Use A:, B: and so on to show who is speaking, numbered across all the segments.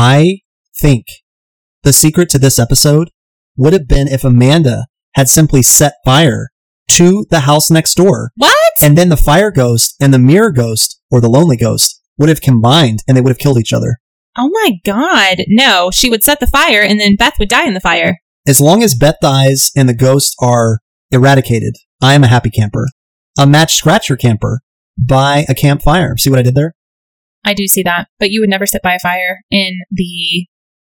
A: I think the secret to this episode would have been if Amanda had simply set fire to the house next door.
B: What?
A: And then the fire ghost and the mirror ghost or the lonely ghost would have combined and they would have killed each other.
B: Oh my god. No, she would set the fire and then Beth would die in the fire.
A: As long as Beth dies and the ghosts are eradicated, I am a happy camper. A match scratcher camper by a campfire. See what I did there?
B: I do see that. But you would never sit by a fire in the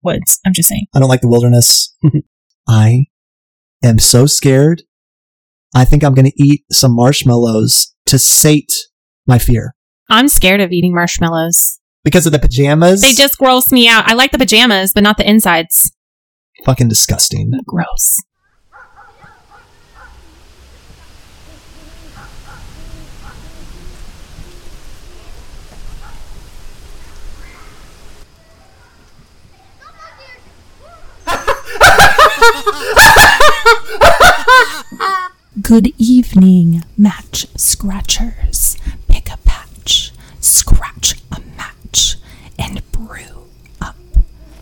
B: woods. I'm just saying.
A: I don't like the wilderness. I am so scared. I think I'm going to eat some marshmallows to sate my fear
B: I'm scared of eating marshmallows.
A: because of the pajamas.
B: They just gross me out. I like the pajamas, but not the insides.
A: fucking disgusting.
B: Gross.
C: Good evening, match scratchers. Pick a patch, scratch a match, and brew up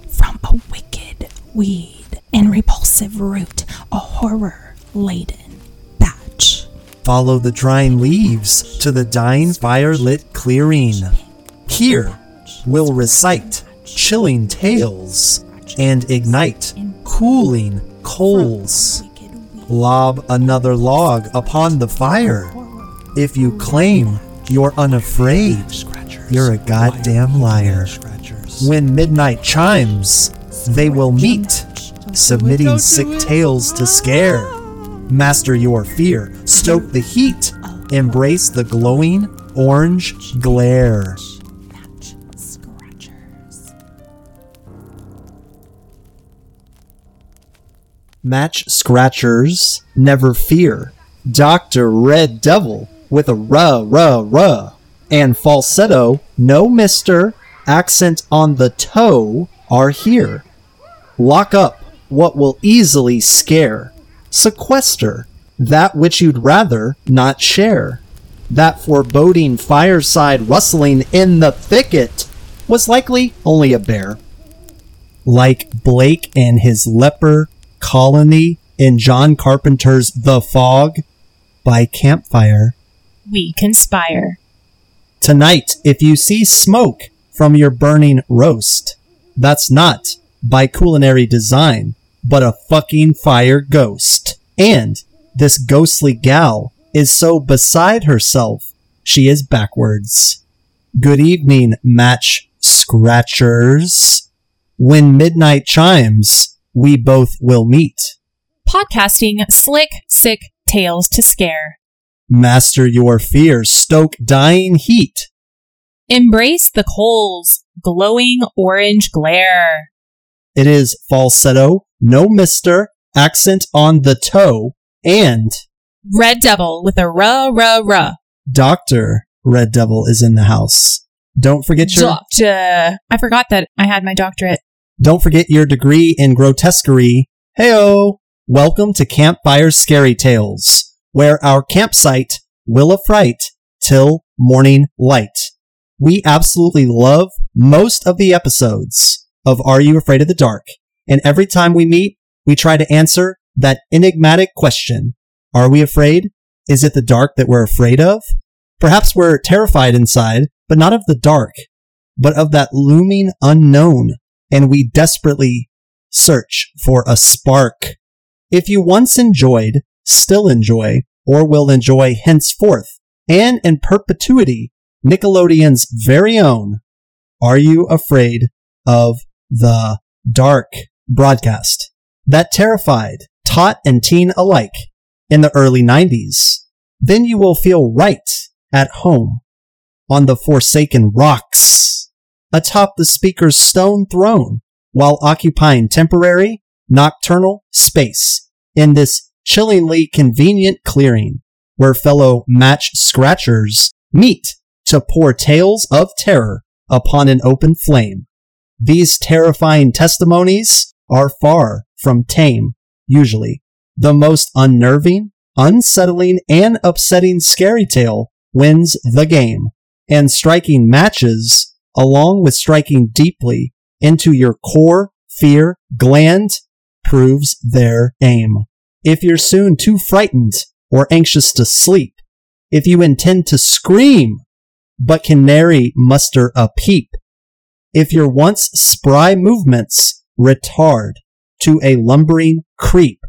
C: from a wicked weed and repulsive root a horror laden batch.
A: Follow the drying leaves to the dying fire lit clearing. Here we'll recite chilling tales and ignite cooling coals. Lob another log upon the fire. If you claim you're unafraid, you're a goddamn liar. When midnight chimes, they will meet, submitting sick tales to scare. Master your fear, stoke the heat, embrace the glowing orange glare.
C: Match scratchers
A: never fear. Dr. Red Devil with a ruh ruh ruh. And falsetto, no mister, accent on the toe are here. Lock up what will easily scare. Sequester that which you'd rather not share. That foreboding fireside rustling in the thicket was likely only a bear like Blake and his leper colony in John Carpenter's The Fog by campfire.
B: We conspire.
A: Tonight, if you see smoke from your burning roast, that's not by culinary design, but a fucking fire ghost. And this ghostly gal is so beside herself, she is backwards. Good evening, match scratchers. When midnight chimes, we both will meet.
B: Podcasting slick, sick tales to scare.
A: Master your fears, stoke dying heat.
B: Embrace the coals, glowing orange glare.
A: It is falsetto, no mister, accent on the toe, and
B: Red Devil with a ruh ruh ruh.
A: Doctor Red Devil is in the house. Don't forget your
B: Doctor. I forgot that I had my doctorate.
A: Don't forget your degree in grotesquerie. Heyo! Welcome to Campfire Scary Tales, where our campsite will affright till morning light. We absolutely love most of the episodes of Are You Afraid of the Dark? And every time we meet, we try to answer that enigmatic question. Are we afraid? Is it the dark that we're afraid of? Perhaps we're terrified inside, but not of the dark, but of that looming unknown. And we desperately search for a spark. If you once enjoyed, still enjoy, or will enjoy henceforth, and in perpetuity, Nickelodeon's very own Are You Afraid of the Dark broadcast that terrified tot and teen alike in the early 90s, then you will feel right at home on the forsaken rocks atop the speaker's stone throne while occupying temporary nocturnal space in this chillingly convenient clearing where fellow match scratchers meet to pour tales of terror upon an open flame. These terrifying testimonies are far from tame, usually. The most unnerving, unsettling, and upsetting scary tale wins the game, and striking matches, along with striking deeply into your core fear gland proves their aim. If you're soon too frightened or anxious to sleep, if you intend to scream, but can nary muster a peep, if your once spry movements retard to a lumbering creep,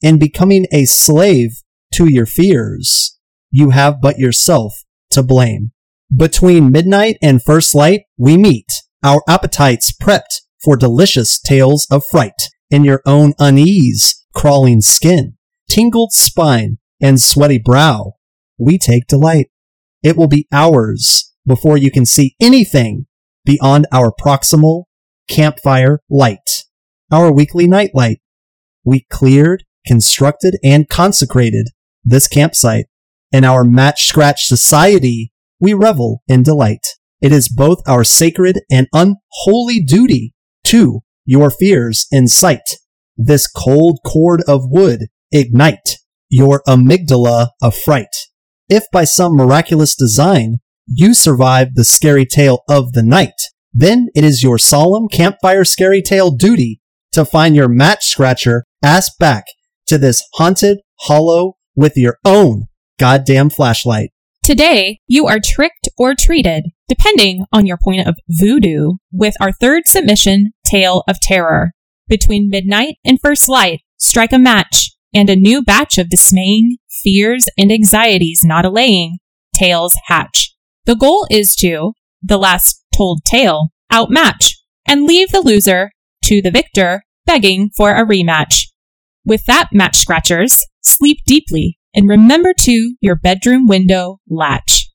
A: in becoming a slave to your fears, you have but yourself to blame. Between midnight and first light, we meet, our appetites prepped for delicious tales of fright. In your own unease, crawling skin, tingled spine, and sweaty brow, we take delight. It will be hours before you can see anything beyond our proximal campfire light, our weekly nightlight. We cleared, constructed, and consecrated this campsite. In our match scratch society, we revel in delight. It is both our sacred and unholy duty to your fears incite. This cold cord of wood ignite your amygdala of fright. If by some miraculous design you survive the scary tale of the night, then it is your solemn campfire scary tale duty to find your match scratcher ass back to this haunted hollow with your own goddamn flashlight.
B: Today, you are tricked or treated, depending on your point of voodoo, with our third submission, Tale of Terror. Between midnight and first light, strike a match, and a new batch of dismaying, fears, and anxieties not allaying tales hatch. The goal is to, the last told tale, outmatch, and leave the loser to the victor begging for a rematch. With that, match scratchers, sleep deeply and remember to your bedroom window latch.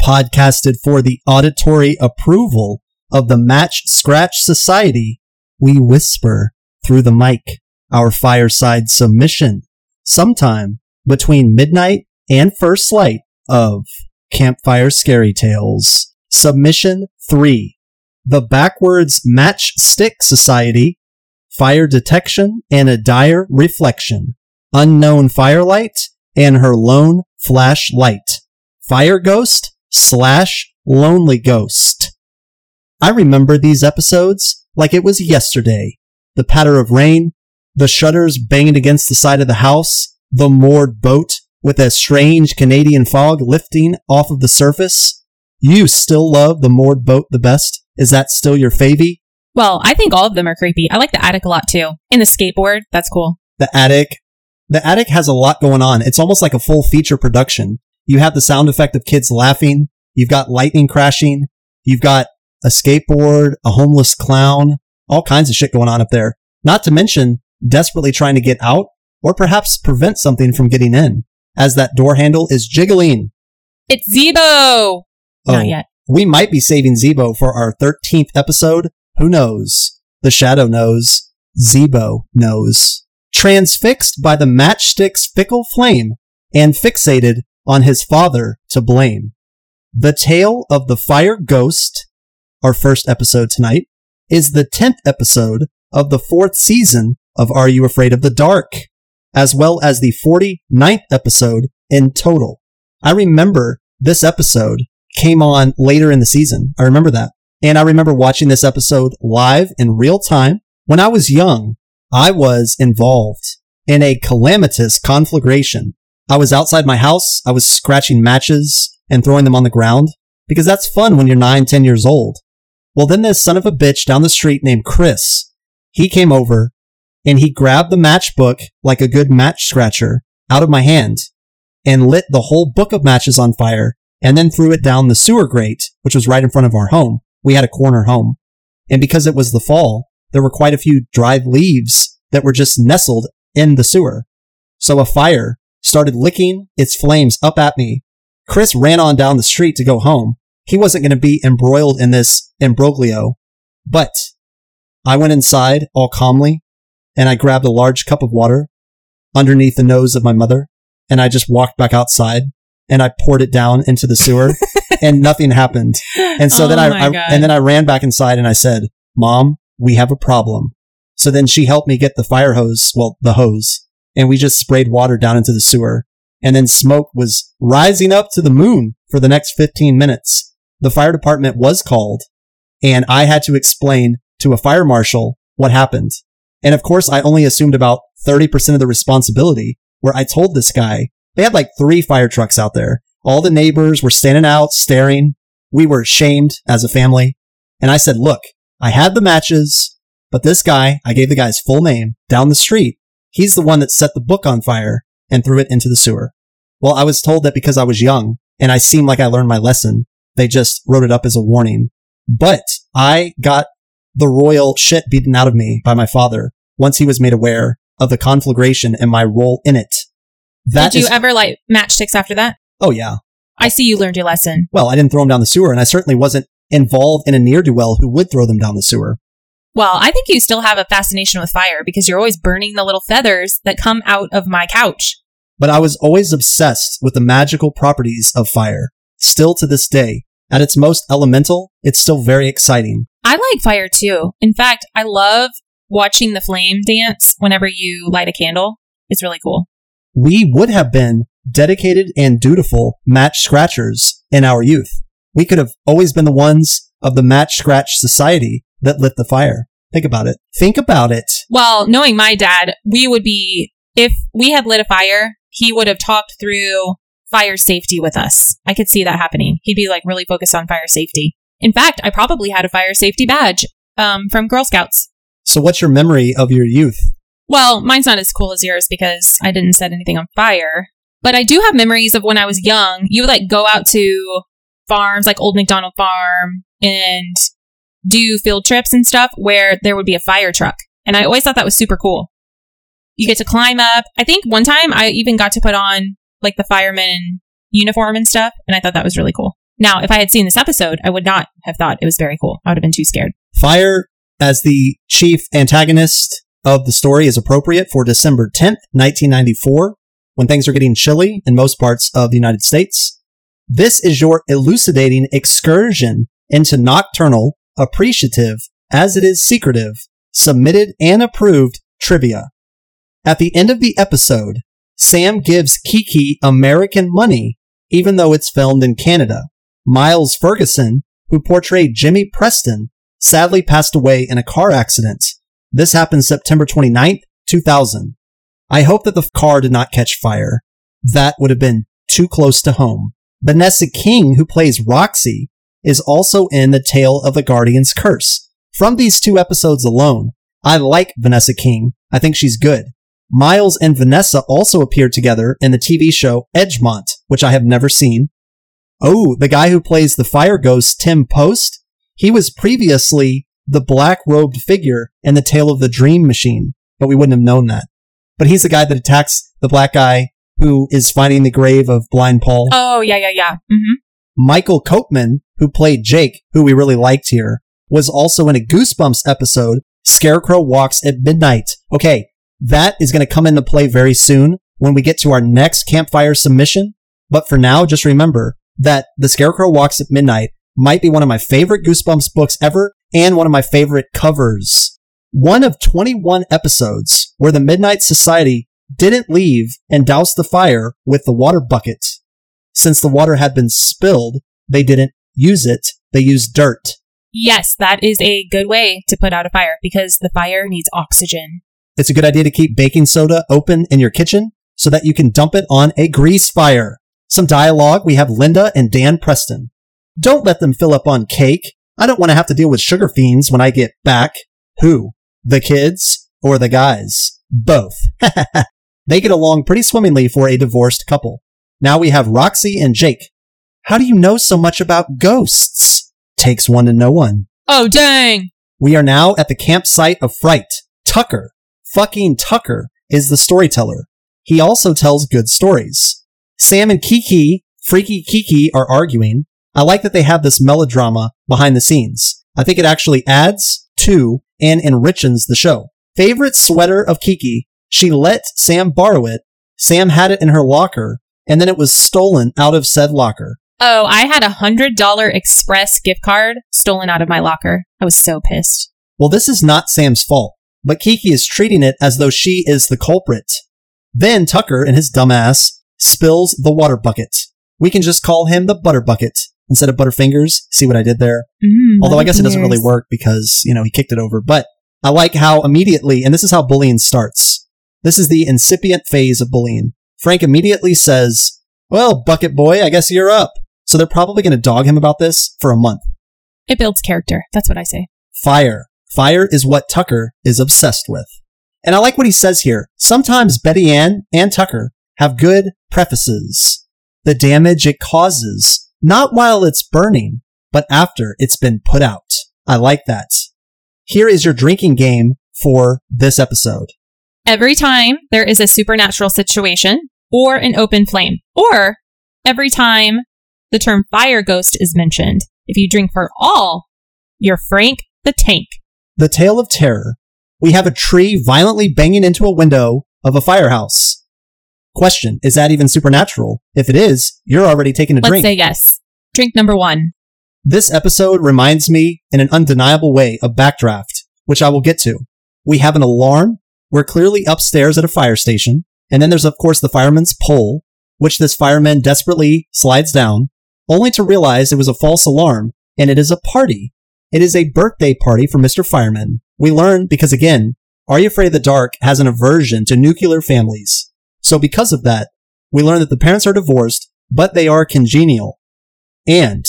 A: Podcasted for the auditory approval of the Match Scratch Society, we whisper through the mic our fireside submission sometime between midnight and first light of Campfire Scary Tales. Submission 3. The Backwards match Matchstick Society, Fire Detection and a Dire Reflection, Unknown Firelight, and her lone flashlight. Fire Ghost slash Lonely Ghost. I remember these episodes like it was yesterday. The patter of rain, the shutters banging against the side of the house, the moored boat with a strange Canadian fog lifting off of the surface. You still love the moored boat the best? Is that still your favy?
B: Well, I think all of them are creepy. I like the attic a lot too. And the skateboard, that's cool.
A: The attic. The attic has a lot going on. It's almost like a full feature production. You have the sound effect of kids laughing. You've got lightning crashing. You've got a skateboard, a homeless clown, all kinds of shit going on up there. Not to mention desperately trying to get out or perhaps prevent something from getting in as that door handle is jiggling.
B: It's Zeebo! Oh, Not yet.
A: We might be saving Zeebo for our 13th episode. Who knows? The shadow knows. Zeebo knows. Transfixed by the matchstick's fickle flame and fixated on his father to blame. The Tale of the Fire Ghost, our first episode tonight, is the 10th episode of the fourth season of Are You Afraid of the Dark, as well as the 49th episode in total. I remember this episode came on later in the season. I remember that. And I remember watching this episode live in real time. When I was young, I was involved in a calamitous conflagration. I was outside my house. I was scratching matches and throwing them on the ground because that's fun when you're nine, ten years old. Well, then this son of a bitch down the street named Chris, he came over and he grabbed the matchbook like a good match scratcher out of my hand and lit the whole book of matches on fire and then threw it down the sewer grate, which was right in front of our home. We had a corner home. And because it was the fall, there were quite a few dried leaves that were just nestled in the sewer. So a fire started licking its flames up at me. Chris ran on down the street to go home. He wasn't going to be embroiled in this imbroglio, but I went inside all calmly and I grabbed a large cup of water underneath the nose of my mother and I just walked back outside and I poured it down into the sewer and nothing happened. And so
B: Oh
A: then I, I and then I ran back inside and I said, "Mom, we have a problem." So then she helped me get the fire hose, well, the hose, and we just sprayed water down into the sewer. And then smoke was rising up to the moon for the next 15 minutes. The fire department was called and I had to explain to a fire marshal what happened. And of course, I only assumed about 30% of the responsibility where I told this guy they had like three fire trucks out there. All the neighbors were standing out, staring. We were shamed as a family. And I said, look, I had the matches, but this guy, I gave the guy's full name down the street. He's the one that set the book on fire and threw it into the sewer. Well, I was told that because I was young and I seemed like I learned my lesson, they just wrote it up as a warning. But I got the royal shit beaten out of me by my father once he was made aware of the conflagration and my role in it. That
B: Did you
A: is-
B: ever light matchsticks after that?
A: oh yeah.
B: I see you learned your lesson.
A: Well, I didn't throw them down the sewer and I certainly wasn't involved in a ne'er-do-well who would throw them down the sewer.
B: Well, I think you still have a fascination with fire because you're always burning the little feathers that come out of my couch.
A: But I was always obsessed with the magical properties of fire. Still to this day, at its most elemental, it's still very exciting.
B: I like fire too. In fact, I love watching the flame dance whenever you light a candle. It's really cool.
A: We would have been dedicated and dutiful match scratchers in our youth. We could have always been the ones of the match scratch society that lit the fire. Think about it. Think about it.
B: Well, knowing my dad, we would be, if we had lit a fire, he would have talked through fire safety with us. I could see that happening. He'd be like really focused on fire safety. In fact, I probably had a fire safety badge um, from Girl Scouts.
A: So what's your memory of your youth?
B: Well, mine's not as cool as yours because I didn't set anything on fire. But I do have memories of when I was young. You would like go out to farms, like Old McDonald Farm, and do field trips and stuff where there would be a fire truck. And I always thought that was super cool. You get to climb up. I think one time I even got to put on like the fireman uniform and stuff. And I thought that was really cool. Now, if I had seen this episode, I would not have thought it was very cool. I would have been too scared.
A: Fire as the chief antagonist of the story is appropriate for December 10th, 1994, when things are getting chilly in most parts of the United States. This is your elucidating excursion into nocturnal, appreciative, as it is secretive, submitted and approved trivia. At the end of the episode, Sam gives Kiki American money, even though it's filmed in Canada. Miles Ferguson, who portrayed Jimmy Preston, sadly passed away in a car accident. This happened September 29th, 2000. I hope that the car did not catch fire. That would have been too close to home. Vanessa King, who plays Roxy, is also in The Tale of the Guardian's Curse. From these two episodes alone, I like Vanessa King. I think she's good. Miles and Vanessa also appeared together in the TV show Edgemont, which I have never seen. Oh, the guy who plays the fire ghost, Tim Post, he was previously the black robed figure in the Tale of the Dream Machine, but we wouldn't have known that. But he's the guy that attacks the black guy who is finding the grave of blind Paul.
B: Oh, yeah, yeah, yeah. hmm
A: Michael Copeman, who played Jake, who we really liked here, was also in a Goosebumps episode, Scarecrow Walks at Midnight. Okay, that is going to come into play very soon when we get to our next campfire submission. But for now, just remember that The Scarecrow Walks at Midnight might be one of my favorite Goosebumps books ever and one of my favorite covers. One of 21 episodes where the Midnight Society didn't leave and douse the fire with the water bucket. Since the water had been spilled, they didn't use it. They used dirt.
B: Yes, that is a good way to put out a fire because the fire needs oxygen.
A: It's a good idea to keep baking soda open in your kitchen so that you can dump it on a grease fire. Some dialogue. We have Linda and Dan Preston. Don't let them fill up on cake. I don't want to have to deal with sugar fiends when I get back. Who? The kids or the guys? Both. they get along pretty swimmingly for a divorced couple. Now we have Roxy and Jake. How do you know so much about ghosts? Takes one to know one.
B: Oh, dang!
A: We are now at the campsite of fright. Tucker, fucking Tucker, is the storyteller. He also tells good stories. Sam and Kiki, Freaky Kiki, are arguing. I like that they have this melodrama behind the scenes. I think it actually adds to and enriches the show. Favorite sweater of Kiki. She let Sam borrow it. Sam had it in her locker, and then it was stolen out of said locker.
B: Oh, I had a hundred dollar express gift card stolen out of my locker. I was so pissed.
A: Well, this is not Sam's fault, but Kiki is treating it as though she is the culprit. Then Tucker and his dumbass spills the water bucket. We can just call him the butter bucket. instead of Butterfingers. See what I did there?
B: Mm,
A: Although I guess it doesn't really work because, you know, he kicked it over. But I like how immediately, and this is how bullying starts. This is the incipient phase of bullying. Frank immediately says, Well, Bucket Boy, I guess you're up. So they're probably going to dog him about this for a month.
B: It builds character. That's what I say.
A: Fire. Fire is what Tucker is obsessed with. And I like what he says here. Sometimes Betty Ann and Tucker have good prefaces. The damage it causes, not while it's burning, but after it's been put out. I like that. Here is your drinking game for this episode.
B: Every time there is a supernatural situation or an open flame, or every time the term fire ghost is mentioned, if you drink for all, you're Frank the Tank.
A: The Tale of Terror. We have a tree violently banging into a window of a firehouse. Question, is that even supernatural? If it is, you're already taking a
B: Let's
A: drink.
B: say yes. Drink number one.
A: This episode reminds me in an undeniable way of Backdraft, which I will get to. We have an alarm. We're clearly upstairs at a fire station. And then there's, of course, the fireman's pole, which this fireman desperately slides down, only to realize it was a false alarm and it is a party. It is a birthday party for Mr. Fireman. We learn because again, Are You Afraid of the Dark has an aversion to nuclear families. So because of that, we learn that the parents are divorced, but they are congenial. And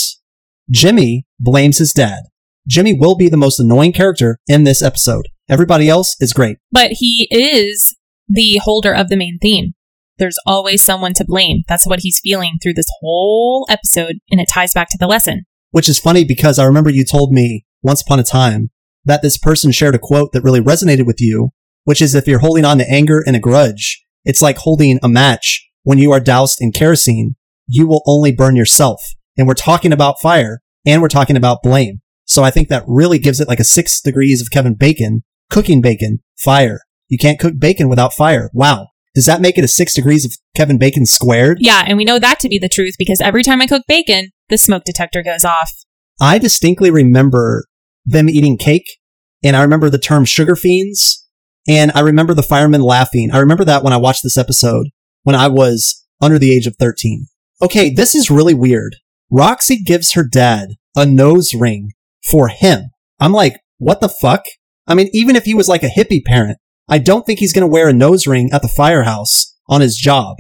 A: Jimmy blames his dad. Jimmy will be the most annoying character in this episode. Everybody else is great.
B: But he is the holder of the main theme. There's always someone to blame. That's what he's feeling through this whole episode, and it ties back to the lesson.
A: Which is funny because I remember you told me once upon a time that this person shared a quote that really resonated with you, which is if you're holding on to anger and a grudge, it's like holding a match when you are doused in kerosene, you will only burn yourself. And we're talking about fire and we're talking about blame. So I think that really gives it like a six degrees of Kevin Bacon, cooking bacon, fire. You can't cook bacon without fire. Wow. Does that make it a six degrees of Kevin Bacon squared?
B: Yeah, and we know that to be the truth because every time I cook bacon, the smoke detector goes off.
A: I distinctly remember them eating cake, and I remember the term sugar fiends, and I remember the firemen laughing. I remember that when I watched this episode when I was under the age of 13. Okay, this is really weird. Roxy gives her dad a nose ring for him. I'm like, what the fuck? I mean, even if he was like a hippie parent, I don't think he's going to wear a nose ring at the firehouse on his job.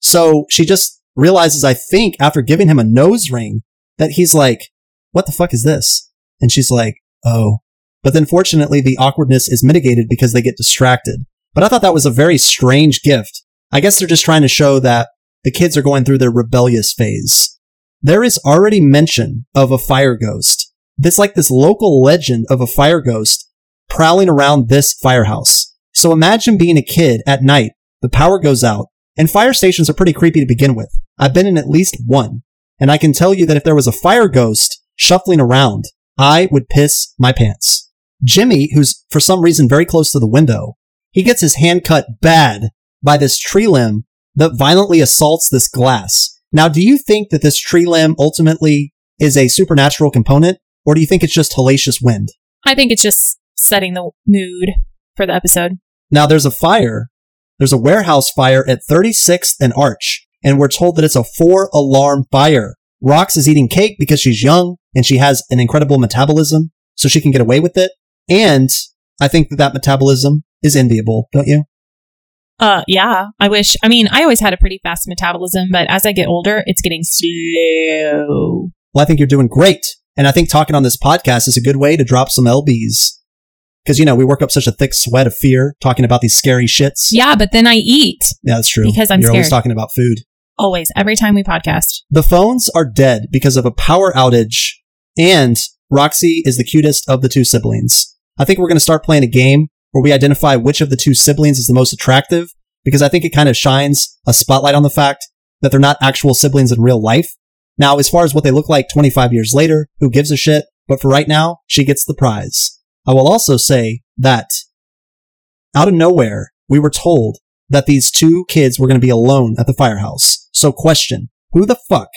A: So she just realizes, I think, after giving him a nose ring, that he's like, what the fuck is this? And she's like, oh. But then fortunately, the awkwardness is mitigated because they get distracted. But I thought that was a very strange gift. I guess they're just trying to show that the kids are going through their rebellious phase. There is already mention of a fire ghost. It's like this local legend of a fire ghost prowling around this firehouse. So imagine being a kid at night, the power goes out, and fire stations are pretty creepy to begin with. I've been in at least one, and I can tell you that if there was a fire ghost shuffling around, I would piss my pants. Jimmy, who's for some reason very close to the window, he gets his hand cut bad by this tree limb that violently assaults this glass. Now, do you think that this tree limb ultimately is a supernatural component, or do you think it's just hellacious wind?
B: I think it's just setting the mood for the episode.
A: Now, there's a fire. There's a warehouse fire at 36th and Arch, and we're told that it's a four alarm fire. Rox is eating cake because she's young and she has an incredible metabolism, so she can get away with it. And I think that that metabolism is enviable, don't you?
B: Uh, yeah, I wish. I mean, I always had a pretty fast metabolism, but as I get older, it's getting slow.
A: Well, I think you're doing great. And I think talking on this podcast is a good way to drop some LBs. Because, you know, we work up such a thick sweat of fear talking about these scary shits.
B: Yeah, but then I eat
A: Yeah, that's true.
B: Because I'm
A: You're always talking about food.
B: always, every time we podcast.
A: The phones are dead because of a power outage, and Roxy is the cutest of the two siblings. I think we're going to start playing a game where we identify which of the two siblings is the most attractive, because I think it kind of shines a spotlight on the fact that they're not actual siblings in real life. Now, as far as what they look like 25 years later, who gives a shit? But for right now, she gets the prize. I will also say that out of nowhere, we were told that these two kids were going to be alone at the firehouse. So question, who the fuck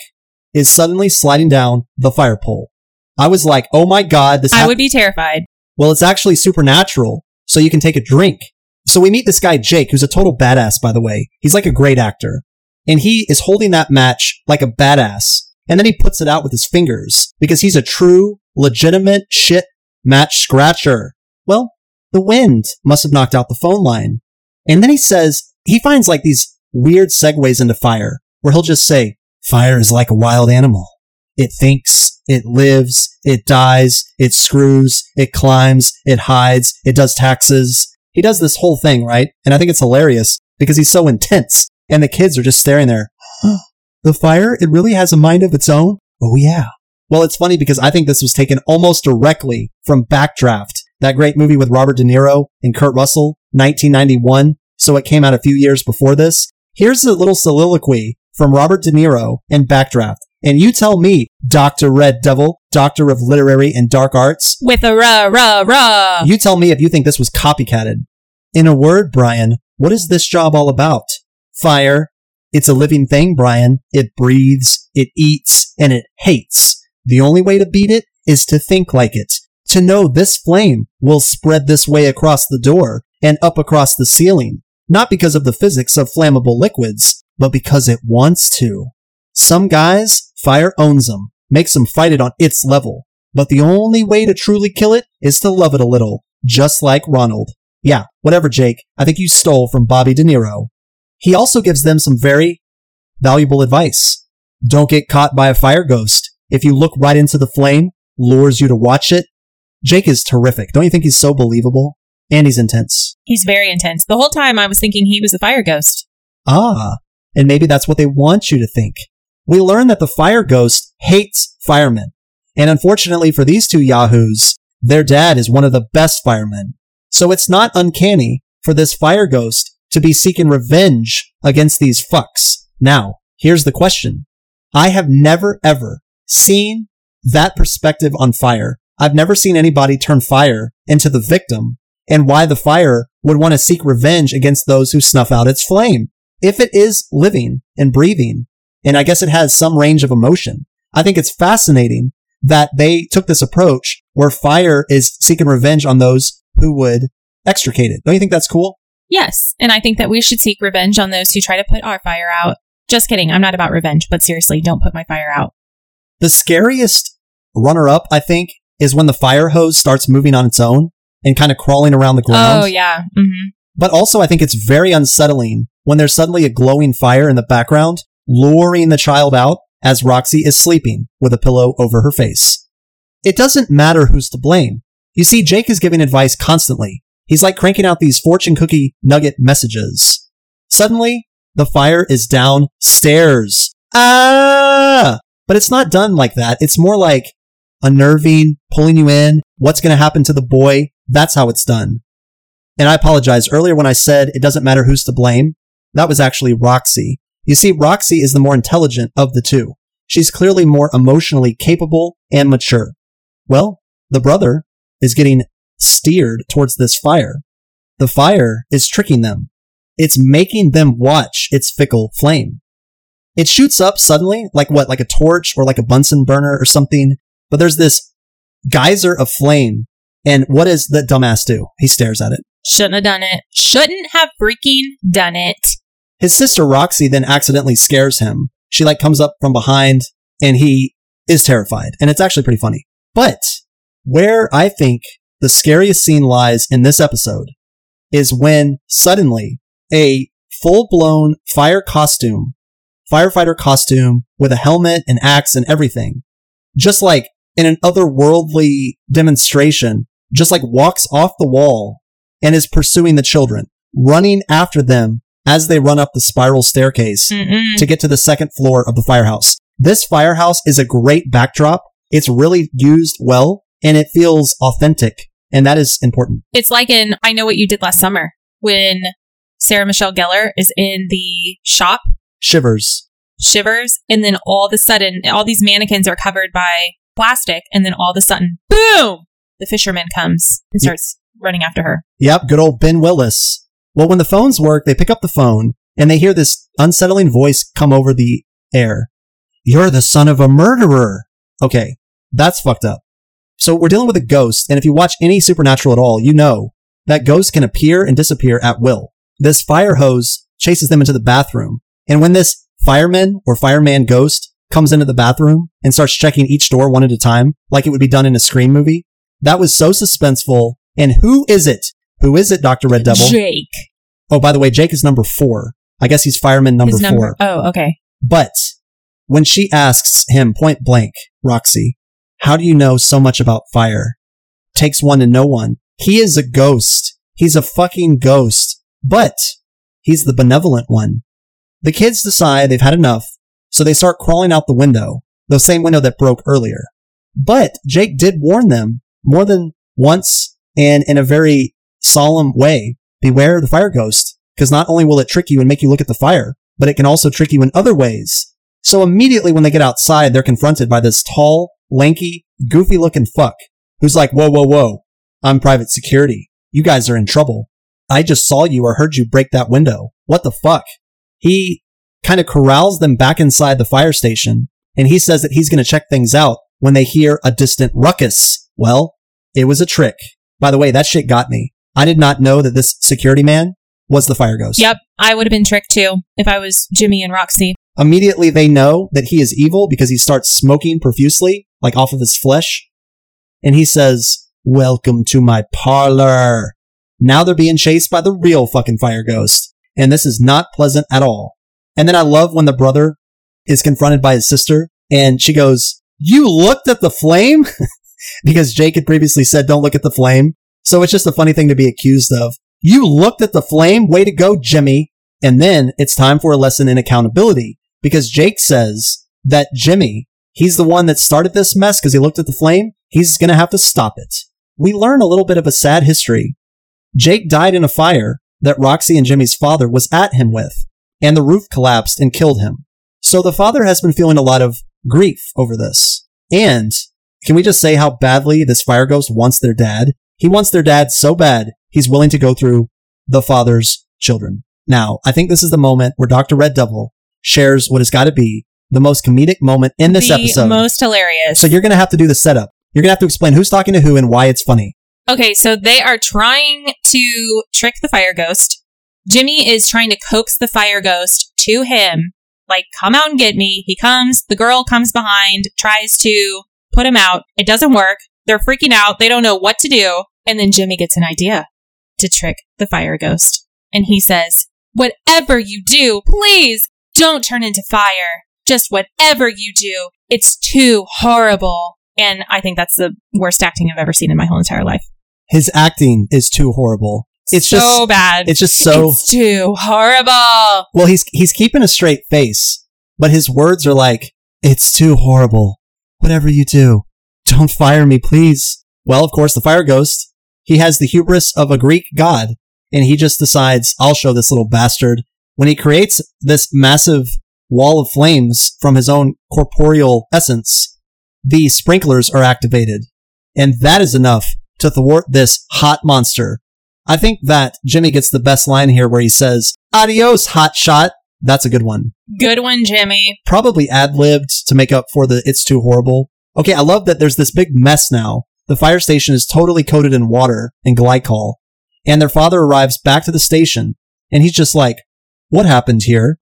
A: is suddenly sliding down the fire pole? I was like, oh my god, this
B: I
A: hap-
B: would be terrified.
A: well, it's actually supernatural, so you can take a drink. So we meet this guy, Jake, who's a total badass, by the way. He's like a great actor. And he is holding that match like a badass. and then he puts it out with his fingers because he's a true, legitimate shit match scratcher. Well, the wind must have knocked out the phone line. And then he says, he finds like these weird segues into fire where he'll just say, fire is like a wild animal. It thinks, it lives, it dies, it screws, it climbs, it hides, it does taxes. He does this whole thing, right? And I think it's hilarious because he's so intense and the kids are just staring there. the fire, it really has a mind of its own? Oh yeah. Well, it's funny because I think this was taken almost directly from Backdraft, that great movie with Robert De Niro and Kurt Russell, 1991. So it came out a few years before this. Here's a little soliloquy from Robert De Niro in Backdraft. And you tell me, Dr. Red Devil, Doctor of Literary and Dark Arts,
B: With a rah, rah, rah.
A: you tell me if you think this was copycatted. In a word, Brian, what is this job all about? Fire. It's a living thing, Brian. It breathes, it eats, and it hates. The only way to beat it is to think like it. To know this flame will spread this way across the door and up across the ceiling. Not because of the physics of flammable liquids, but because it wants to. Some guys, fire owns them, makes them fight it on its level. But the only way to truly kill it is to love it a little, just like Ronald. Yeah, whatever, Jake. I think you stole from Bobby De Niro. He also gives them some very valuable advice. Don't get caught by a fire ghost. If you look right into the flame, lures you to watch it. Jake is terrific. Don't you think he's so believable? And he's intense.
B: He's very intense. The whole time I was thinking he was a fire ghost.
A: Ah, and maybe that's what they want you to think. We learn that the fire ghost hates firemen. And unfortunately for these two yahoos, their dad is one of the best firemen. So it's not uncanny for this fire ghost to be seeking revenge against these fucks. Now, here's the question. I have never ever seen that perspective on fire. I've never seen anybody turn fire into the victim and why the fire would want to seek revenge against those who snuff out its flame. If it is living and breathing, and I guess it has some range of emotion, I think it's fascinating that they took this approach where fire is seeking revenge on those who would extricate it. Don't you think that's cool?
B: Yes, and I think that we should seek revenge on those who try to put our fire out. Just kidding. I'm not about revenge, but seriously, don't put my fire out.
A: The scariest runner up, I think, is when the fire hose starts moving on its own and kind of crawling around the ground.
B: Oh, yeah. hmm
A: But also, I think it's very unsettling when there's suddenly a glowing fire in the background, luring the child out as Roxy is sleeping with a pillow over her face. It doesn't matter who's to blame. You see, Jake is giving advice constantly. He's like cranking out these fortune cookie nugget messages. Suddenly, the fire is downstairs. Ah! But it's not done like that. It's more like unnerving, pulling you in. What's going to happen to the boy? That's how it's done. And I apologize earlier when I said it doesn't matter who's to blame. That was actually Roxy. You see, Roxy is the more intelligent of the two. She's clearly more emotionally capable and mature. Well, the brother is getting steered towards this fire. The fire is tricking them. It's making them watch its fickle flame. It shoots up suddenly, like what, like a torch or like a Bunsen burner or something. But there's this geyser of flame. And what does the dumbass do? He stares at it.
B: Shouldn't have done it. Shouldn't have freaking done it.
A: His sister Roxy then accidentally scares him. She like comes up from behind and he is terrified. And it's actually pretty funny. But where I think the scariest scene lies in this episode is when suddenly a full blown fire costume, firefighter costume with a helmet and axe and everything, just like in an otherworldly demonstration, just like walks off the wall and is pursuing the children, running after them as they run up the spiral staircase
B: Mm-mm.
A: to get to the second floor of the firehouse. This firehouse is a great backdrop. It's really used well and it feels authentic. And that is important.
B: It's like in I Know What You Did Last Summer when Sarah Michelle Gellar is in the shop,
A: Shivers.
B: shivers, and then all of a sudden, all these mannequins are covered by plastic, and then all of a sudden, boom! The fisherman comes and starts running after her.
A: Yep, good old Ben Willis. Well, when the phones work, they pick up the phone and they hear this unsettling voice come over the air. You're the son of a murderer. Okay, that's fucked up. So we're dealing with a ghost, and if you watch any supernatural at all, you know that ghosts can appear and disappear at will. This fire hose chases them into the bathroom, and when this fireman or fireman ghost comes into the bathroom and starts checking each door one at a time, like it would be done in a Scream movie. That was so suspenseful. And who is it? Who is it, Dr. Red Devil?
B: Jake.
A: Oh, by the way, Jake is number four. I guess he's fireman number
B: His
A: four.
B: Oh, okay.
A: But when she asks him point blank, Roxy, how do you know so much about fire? Takes one to know one. He is a ghost. He's a fucking ghost. But he's the benevolent one. The kids decide they've had enough, so they start crawling out the window, the same window that broke earlier. But Jake did warn them more than once and in a very solemn way. Beware the fire ghost, because not only will it trick you and make you look at the fire, but it can also trick you in other ways. So immediately when they get outside, they're confronted by this tall, lanky, goofy looking fuck who's like, whoa, whoa, whoa. I'm private security. You guys are in trouble. I just saw you or heard you break that window. What the fuck? He kind of corrals them back inside the fire station and he says that he's going to check things out when they hear a distant ruckus. Well, it was a trick. By the way, that shit got me. I did not know that this security man was the fire ghost.
B: Yep. I would have been tricked too if I was Jimmy and Roxy.
A: Immediately they know that he is evil because he starts smoking profusely, like off of his flesh. And he says, welcome to my parlor. Now they're being chased by the real fucking fire ghost. And this is not pleasant at all. And then I love when the brother is confronted by his sister and she goes, you looked at the flame? because Jake had previously said, don't look at the flame. So it's just a funny thing to be accused of. You looked at the flame? Way to go, Jimmy. And then it's time for a lesson in accountability because Jake says that Jimmy, he's the one that started this mess because he looked at the flame. He's going to have to stop it. We learn a little bit of a sad history. Jake died in a fire that Roxy and Jimmy's father was at him with, and the roof collapsed and killed him. So the father has been feeling a lot of grief over this. And can we just say how badly this fire ghost wants their dad? He wants their dad so bad, he's willing to go through the father's children. Now, I think this is the moment where Dr. Red Devil shares what has got to be the most comedic moment in this
B: the
A: episode.
B: most hilarious.
A: so you're going to have to do the setup. You're going to have to explain who's talking to who and why it's funny.
B: Okay, so they are trying to trick the fire ghost. Jimmy is trying to coax the fire ghost to him, like, come out and get me. He comes, the girl comes behind, tries to put him out. It doesn't work. They're freaking out. They don't know what to do. And then Jimmy gets an idea to trick the fire ghost. And he says, whatever you do, please don't turn into fire. Just whatever you do, it's too horrible. And I think that's the worst acting I've ever seen in my whole entire life.
A: His acting is too horrible. It's
B: so
A: just,
B: bad.
A: it's just so,
B: It's too horrible.
A: well, he's, he's keeping a straight face, but his words are like, it's too horrible. Whatever you do, don't fire me, please. Well, of course, the fire ghost, he has the hubris of a Greek god, and he just decides, I'll show this little bastard. When he creates this massive wall of flames from his own corporeal essence, the sprinklers are activated. And that is enough to thwart this hot monster. I think that Jimmy gets the best line here where he says, Adios, hot shot. That's a good one.
B: Good one, Jimmy.
A: Probably ad libbed to make up for the it's too horrible. Okay, I love that there's this big mess now. The fire station is totally coated in water and glycol. And their father arrives back to the station and he's just like, what happened here?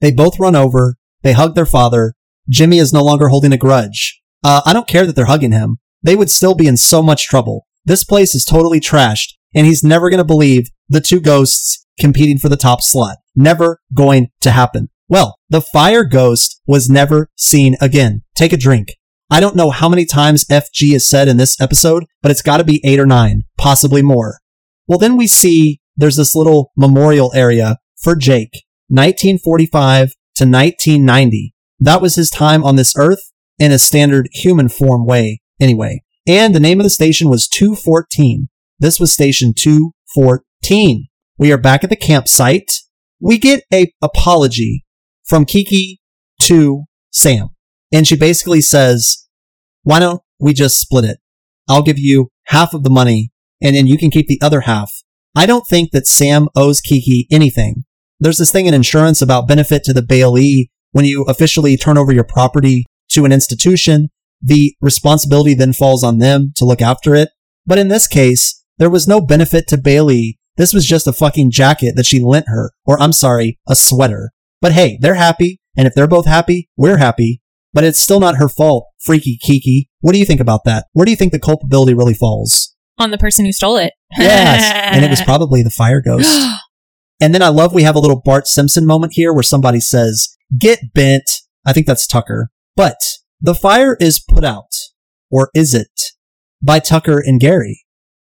A: They both run over. They hug their father. Jimmy is no longer holding a grudge. Uh, I don't care that they're hugging him. They would still be in so much trouble. This place is totally trashed and he's never going to believe the two ghosts competing for the top slot. Never going to happen. Well, the fire ghost was never seen again. Take a drink. I don't know how many times FG is said in this episode, but it's got to be eight or nine, possibly more. Well, then we see there's this little memorial area for Jake, 1945 to 1990. That was his time on this earth in a standard human form way, anyway. And the name of the station was 214. This was station 214. We are back at the campsite. We get a apology from Kiki to Sam. And she basically says, why don't we just split it? I'll give you half of the money and then you can keep the other half. I don't think that Sam owes Kiki anything. There's this thing in insurance about benefit to the bailee when you officially turn over your property to an institution. The responsibility then falls on them to look after it. But in this case, there was no benefit to bailee. This was just a fucking jacket that she lent her, or I'm sorry, a sweater. But hey, they're happy, and if they're both happy, we're happy. but it's still not her fault. Freaky Kiki. What do you think about that? Where do you think the culpability really falls?
B: On the person who stole it.
A: Yes. and it was probably the fire ghost. And then I love we have a little Bart Simpson moment here where somebody says, get bent. I think that's Tucker. But the fire is put out. Or is it? By Tucker and Gary.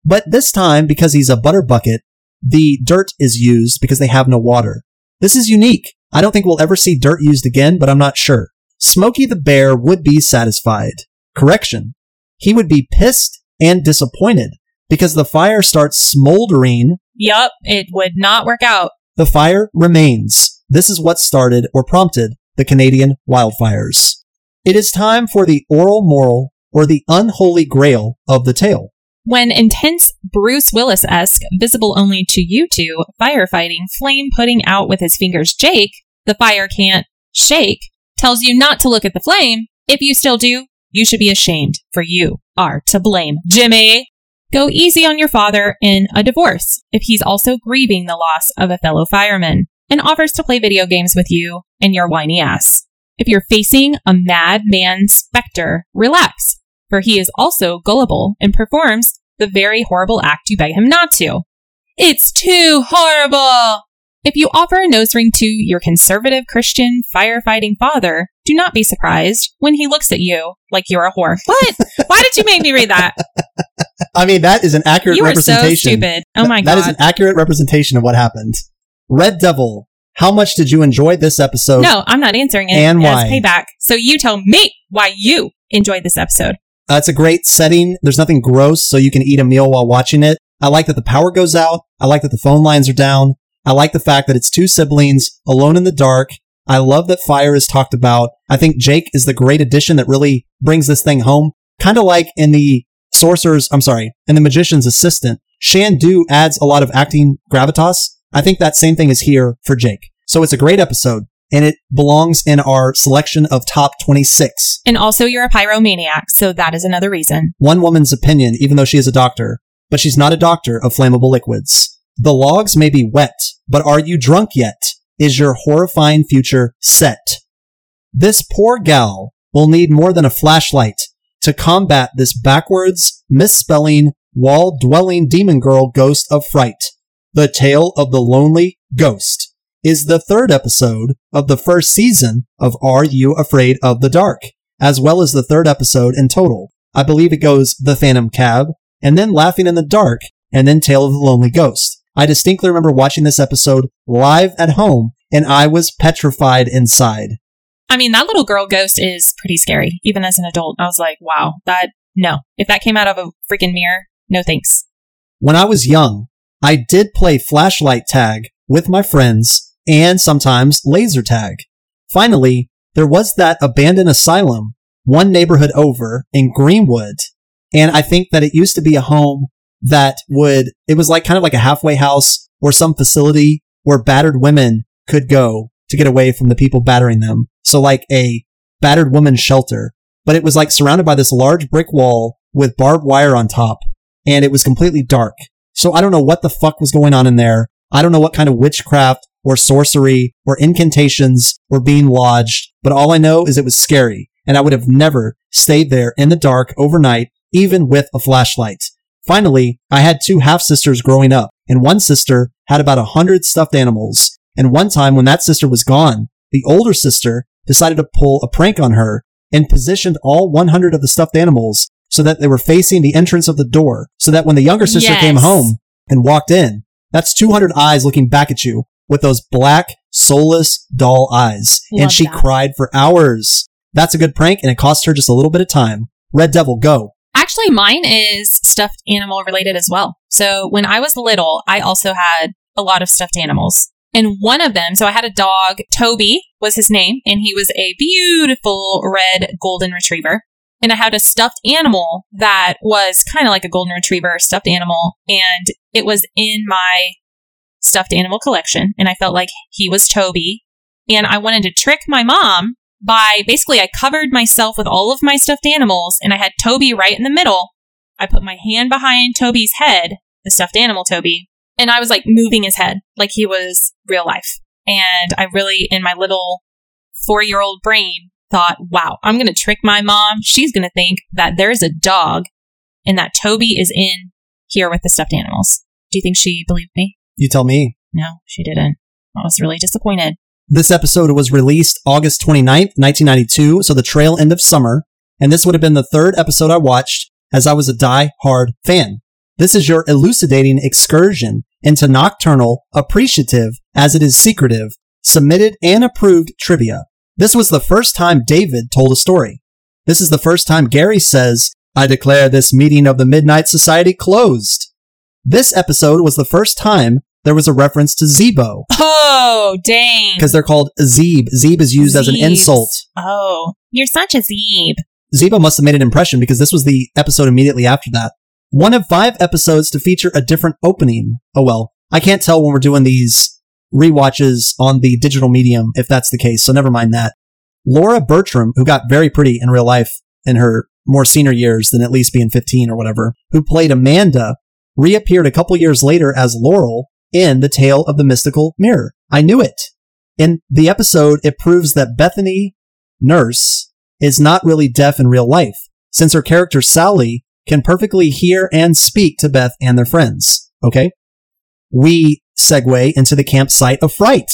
A: But this time, because he's a butter bucket, the dirt is used because they have no water. This is unique. I don't think we'll ever see dirt used again, but I'm not sure. Smokey the Bear would be satisfied. Correction. He would be pissed and disappointed because the fire starts smoldering.
B: yup, it would not work out.
A: The fire remains. This is what started or prompted the Canadian wildfires. It is time for the oral moral or the unholy grail of the tale.
B: When intense Bruce Willis esque, visible only to you two, firefighting, flame putting out with his fingers Jake, the fire can't shake, tells you not to look at the flame. If you still do, you should be ashamed, for you are to blame. Jimmy! Go easy on your father in a divorce if he's also grieving the loss of a fellow fireman and offers to play video games with you and your whiny ass. If you're facing a mad man specter, relax, for he is also gullible and performs the very horrible act you beg him not to. It's too horrible! If you offer a nose ring to your conservative Christian firefighting father, do not be surprised when he looks at you like you're a whore. What? Why did you make me read that?
A: I mean, that is an accurate
B: You are so stupid. Oh my
A: Th- That is an accurate representation of what happened. Red Devil, how much did you enjoy this episode?
B: No, I'm not answering it
A: And why?
B: payback. So you tell me why you enjoyed this episode.
A: Uh, it's a great setting. There's nothing gross, so you can eat a meal while watching it. I like that the power goes out. I like that the phone lines are down. I like the fact that it's two siblings alone in the dark. I love that fire is talked about. I think Jake is the great addition that really brings this thing home. Kind of like in the sorcerer's, I'm sorry, in the magician's assistant, Shandu adds a lot of acting gravitas. I think that same thing is here for Jake. So it's a great episode and it belongs in our selection of top 26.
B: And also, you're a pyromaniac, so that is another reason.
A: one woman's opinion, even though she is a doctor, but she's not a doctor of flammable liquids. The logs may be wet, but are you drunk yet? Is your horrifying future set? This poor gal will need more than a flashlight to combat this backwards, misspelling, wall dwelling demon girl ghost of fright. The Tale of the Lonely Ghost is the third episode of the first season of Are You Afraid of the Dark, as well as the third episode in total. I believe it goes The Phantom Cab, and then Laughing in the Dark, and then Tale of the Lonely Ghost. I distinctly remember watching this episode live at home, and I was petrified inside.
B: I mean, that little girl ghost is pretty scary, even as an adult. I was like, wow, that, no. If that came out of a freaking mirror, no thanks.
A: When I was young, I did play flashlight tag with my friends and sometimes laser tag. Finally, there was that abandoned asylum one neighborhood over in Greenwood. And I think that it used to be a home that would, it was like kind of like a halfway house or some facility where battered women could go to get away from the people battering them. So like a battered woman shelter, but it was like surrounded by this large brick wall with barbed wire on top and it was completely dark. So I don't know what the fuck was going on in there. I don't know what kind of witchcraft or sorcery or incantations were being lodged, but all I know is it was scary and I would have never stayed there in the dark overnight, even with a flashlight. Finally, I had two half sisters growing up and one sister had about a hundred stuffed animals. And one time when that sister was gone, the older sister decided to pull a prank on her and positioned all 100 of the stuffed animals so that they were facing the entrance of the door so that when the younger sister
B: Yes.
A: came home and walked in, that's 200 eyes looking back at you with those black, soulless doll eyes.
B: Love
A: and she
B: that.
A: cried for hours. That's a good prank and it cost her just a little bit of time. Red Devil, go.
B: Actually, mine is stuffed animal related as well. So when I was little, I also had a lot of stuffed animals. And one of them, so I had a dog, Toby was his name, and he was a beautiful red golden retriever. And I had a stuffed animal that was kind of like a golden retriever stuffed animal, and it was in my stuffed animal collection. And I felt like he was Toby. And I wanted to trick my mom by basically I covered myself with all of my stuffed animals and I had Toby right in the middle. I put my hand behind Toby's head, the stuffed animal Toby, and I was like moving his head like he was real life. And I really, in my little four year old brain, thought, wow, I'm going to trick my mom. She's going to think that there's a dog and that Toby is in here with the stuffed animals. Do you think she believed me?
A: You tell me.
B: No, she didn't. I was really disappointed.
A: This episode was released August 29th, 1992, so the trail end of summer, and this would have been the third episode I watched as I was a die-hard fan. This is your elucidating excursion into nocturnal, appreciative, as it is secretive, submitted and approved trivia. This was the first time David told a story. This is the first time Gary says, I declare this meeting of the Midnight Society closed. This episode was the first time there was a reference to Zeebo
B: Oh, dang.
A: because they're called Zeeb. Zeeb is used as an insult.
B: Oh, you're such a zeeb.
A: Zeebo must have made an impression because this was the episode immediately after that. One of five episodes to feature a different opening. Oh well, I can't tell when we're doing these rewatches on the digital medium if that's the case, so never mind that. Laura Bertram, who got very pretty in real life in her more senior years than at least being 15 or whatever, who played Amanda, reappeared a couple years later as Laurel in The Tale of the Mystical Mirror. I knew it. In the episode, it proves that Bethany, nurse, is not really deaf in real life, since her character Sally can perfectly hear and speak to Beth and their friends. Okay? We segue into the campsite of fright.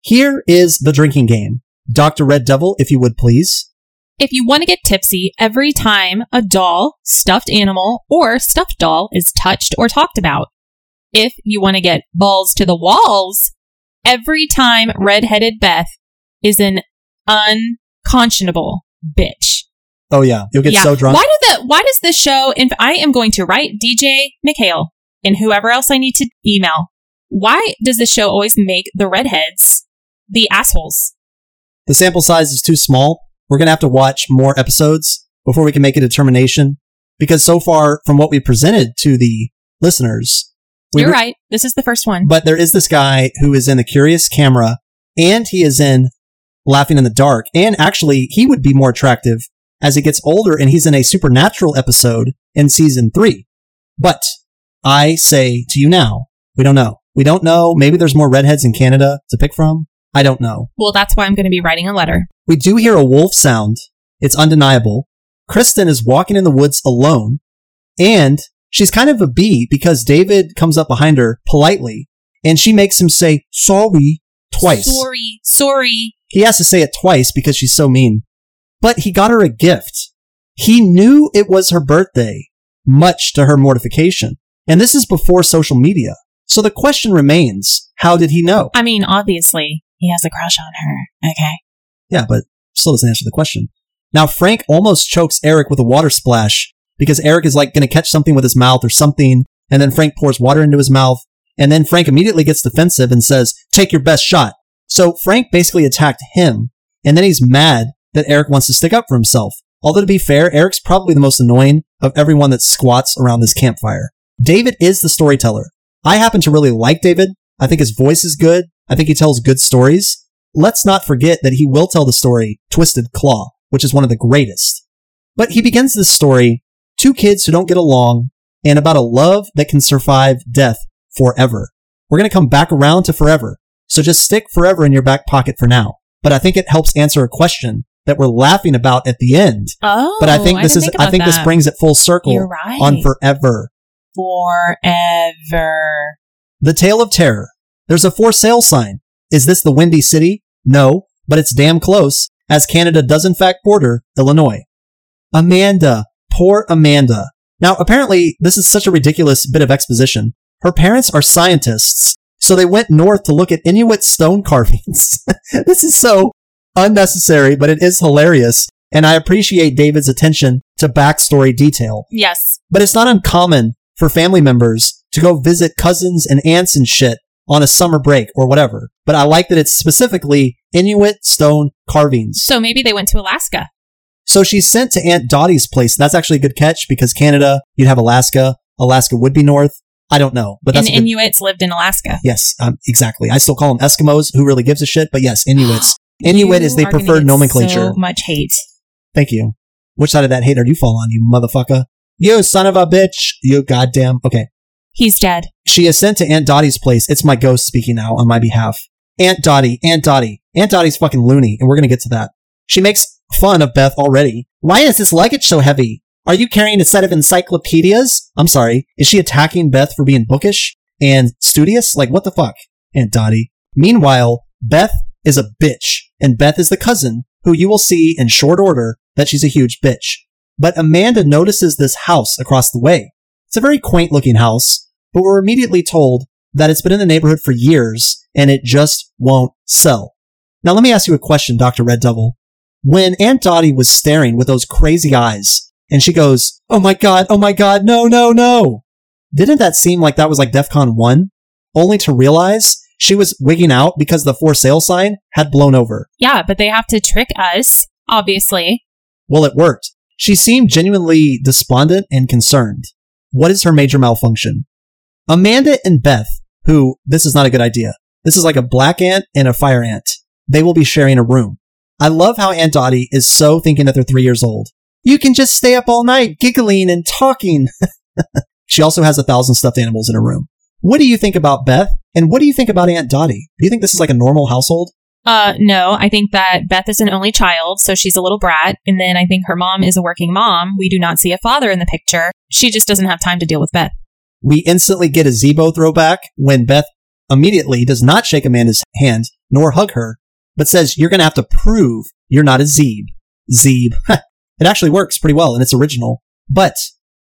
A: Here is the drinking game. Dr. Red Devil, if you would please.
B: If you want to get tipsy every time a doll, stuffed animal, or stuffed doll is touched or talked about. If you want to get balls to the walls every time redheaded Beth is an unconscionable bitch.
A: Oh yeah, you'll get so drunk.
B: Why do the why does this show and I am going to write DJ MacHale and whoever else I need to email. Why does this show always make the redheads the assholes?
A: The sample size is too small. We're going to have to watch more episodes before we can make a determination. Because so far, from what we presented to the listeners, we
B: You're
A: re-
B: right. This is the first one.
A: But there is this guy who is in the Curious Camera, and he is in Laughing in the Dark. And actually, he would be more attractive as he gets older, and he's in a Supernatural episode in season three. But I say to you now, we don't know. We don't know. Maybe there's more redheads in Canada to pick from. I don't know.
B: well, that's why I'm going to be writing a letter.
A: We do hear a wolf sound. It's undeniable. Kristen is walking in the woods alone, and she's kind of a bee because David comes up behind her politely, and she makes him say sorry twice.
B: Sorry, sorry.
A: He has to say it twice because she's so mean. But he got her a gift. He knew it was her birthday, much to her mortification. And this is before social media. So the question remains, how did he know?
B: I mean, obviously, he has a crush on her. Okay.
A: Yeah, but still doesn't answer the question. Now, Frank almost chokes Eric with a water splash because Eric is like going to catch something with his mouth or something, and then Frank pours water into his mouth, and then Frank immediately gets defensive and says, take your best shot. So Frank basically attacked him, and then he's mad that Eric wants to stick up for himself. Although to be fair, Eric's probably the most annoying of everyone that squats around this campfire. David is the storyteller. I happen to really like David. I think his voice is good. I think he tells good stories. Let's not forget that he will tell the story Twisted Claw, which is one of the greatest. But he begins this story, two kids who don't get along, and about a love that can survive death forever. We're going to come back around to forever. So just stick forever in your back pocket for now. But I think it helps answer a question that we're laughing about at the end.
B: Oh,
A: But I think this
B: didn't
A: is,
B: think
A: I think this brings it full circle
B: right.
A: on forever.
B: forever.
A: The Tale of Terror. There's a for sale sign. Is this the Windy City? No, but it's damn close, as Canada does in fact border Illinois. Amanda. Poor Amanda. Now, apparently, this is such a ridiculous bit of exposition. Her parents are scientists, so they went north to look at Inuit stone carvings. this is so unnecessary, but it is hilarious, and I appreciate David's attention to backstory detail.
B: Yes.
A: But it's not uncommon for family members to go visit cousins and aunts and shit on a summer break or whatever. But I like that it's specifically Inuit stone carvings.
B: So maybe they went to Alaska.
A: So she's sent to Aunt Dottie's place. That's actually a good catch because Canada, you'd have Alaska. Alaska would be north. I don't know, but
B: And
A: that's a good-
B: Inuits lived in Alaska.
A: yes, um, exactly. I still call them Eskimos. Who really gives a shit? But yes, Inuits. Inuit is the preferred nomenclature.
B: So much hate.
A: Thank you. Which side of that hater do you fall on, you motherfucker? You son of a bitch. You goddamn. Okay.
B: He's dead.
A: She is sent to Aunt Dottie's place. It's my ghost speaking now on my behalf. Aunt Dottie, Aunt Dottie. Aunt Dottie's fucking loony, and we're gonna get to that. She makes fun of Beth already. Why is this luggage so heavy? Are you carrying a set of encyclopedias? I'm sorry. Is she attacking Beth for being bookish and studious? Like, what the fuck? Aunt Dottie. Meanwhile, Beth is a bitch, and Beth is the cousin who you will see in short order that she's a huge bitch. But Amanda notices this house across the way. It's a very quaint looking house, but we're immediately told that it's been in the neighborhood for years and it just won't sell. Now let me ask you a question, Dr. Red Devil. When Aunt Dottie was staring with those crazy eyes and she goes, Oh my god, oh my god, no, no, no. Didn't that seem like that was like DEFCON 1? Only to realize she was wigging out because the for sale sign had blown over.
B: Yeah, but they have to trick us, obviously.
A: Well, it worked. She seemed genuinely despondent and concerned. What is her major malfunction? Amanda and Beth, who, this is not a good idea. This is like a black ant and a fire ant. They will be sharing a room. I love how Aunt Dottie is so thinking that they're three years old. You can just stay up all night giggling and talking. she also has a thousand stuffed animals in her room. What do you think about Beth? And what do you think about Aunt Dottie? Do you think this is like a normal household?
B: Uh, no, I think that Beth is an only child, so she's a little brat. And then I think her mom is a working mom. We do not see a father in the picture. She just doesn't have time to deal with Beth.
A: We instantly get a Zeebo throwback when Beth immediately does not shake Amanda's hand nor hug her, but says, You're going to have to prove you're not a Zeeb. Zeeb. it actually works pretty well and it's original, but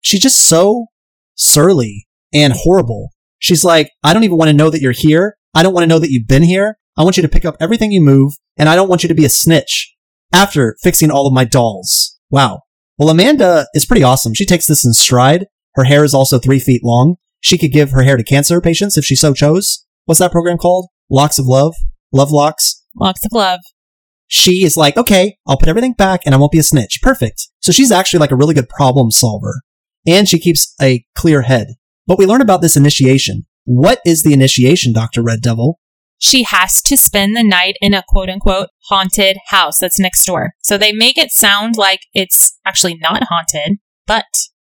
A: she's just so surly and horrible. She's like, I don't even want to know that you're here. I don't want to know that you've been here. I want you to pick up everything you move, and I don't want you to be a snitch after fixing all of my dolls. Wow. Well, Amanda is pretty awesome. She takes this in stride. Her hair is also three feet long. She could give her hair to cancer patients if she so chose. What's that program called? Locks of Love? Love Locks?
B: Locks of Love.
A: She is like, okay, I'll put everything back and I won't be a snitch. Perfect. So she's actually like a really good problem solver. And she keeps a clear head. But we learn about this initiation. What is the initiation, Dr. Red Devil?
B: She has to spend the night in a quote unquote haunted house that's next door. So they make it sound like it's actually not haunted, but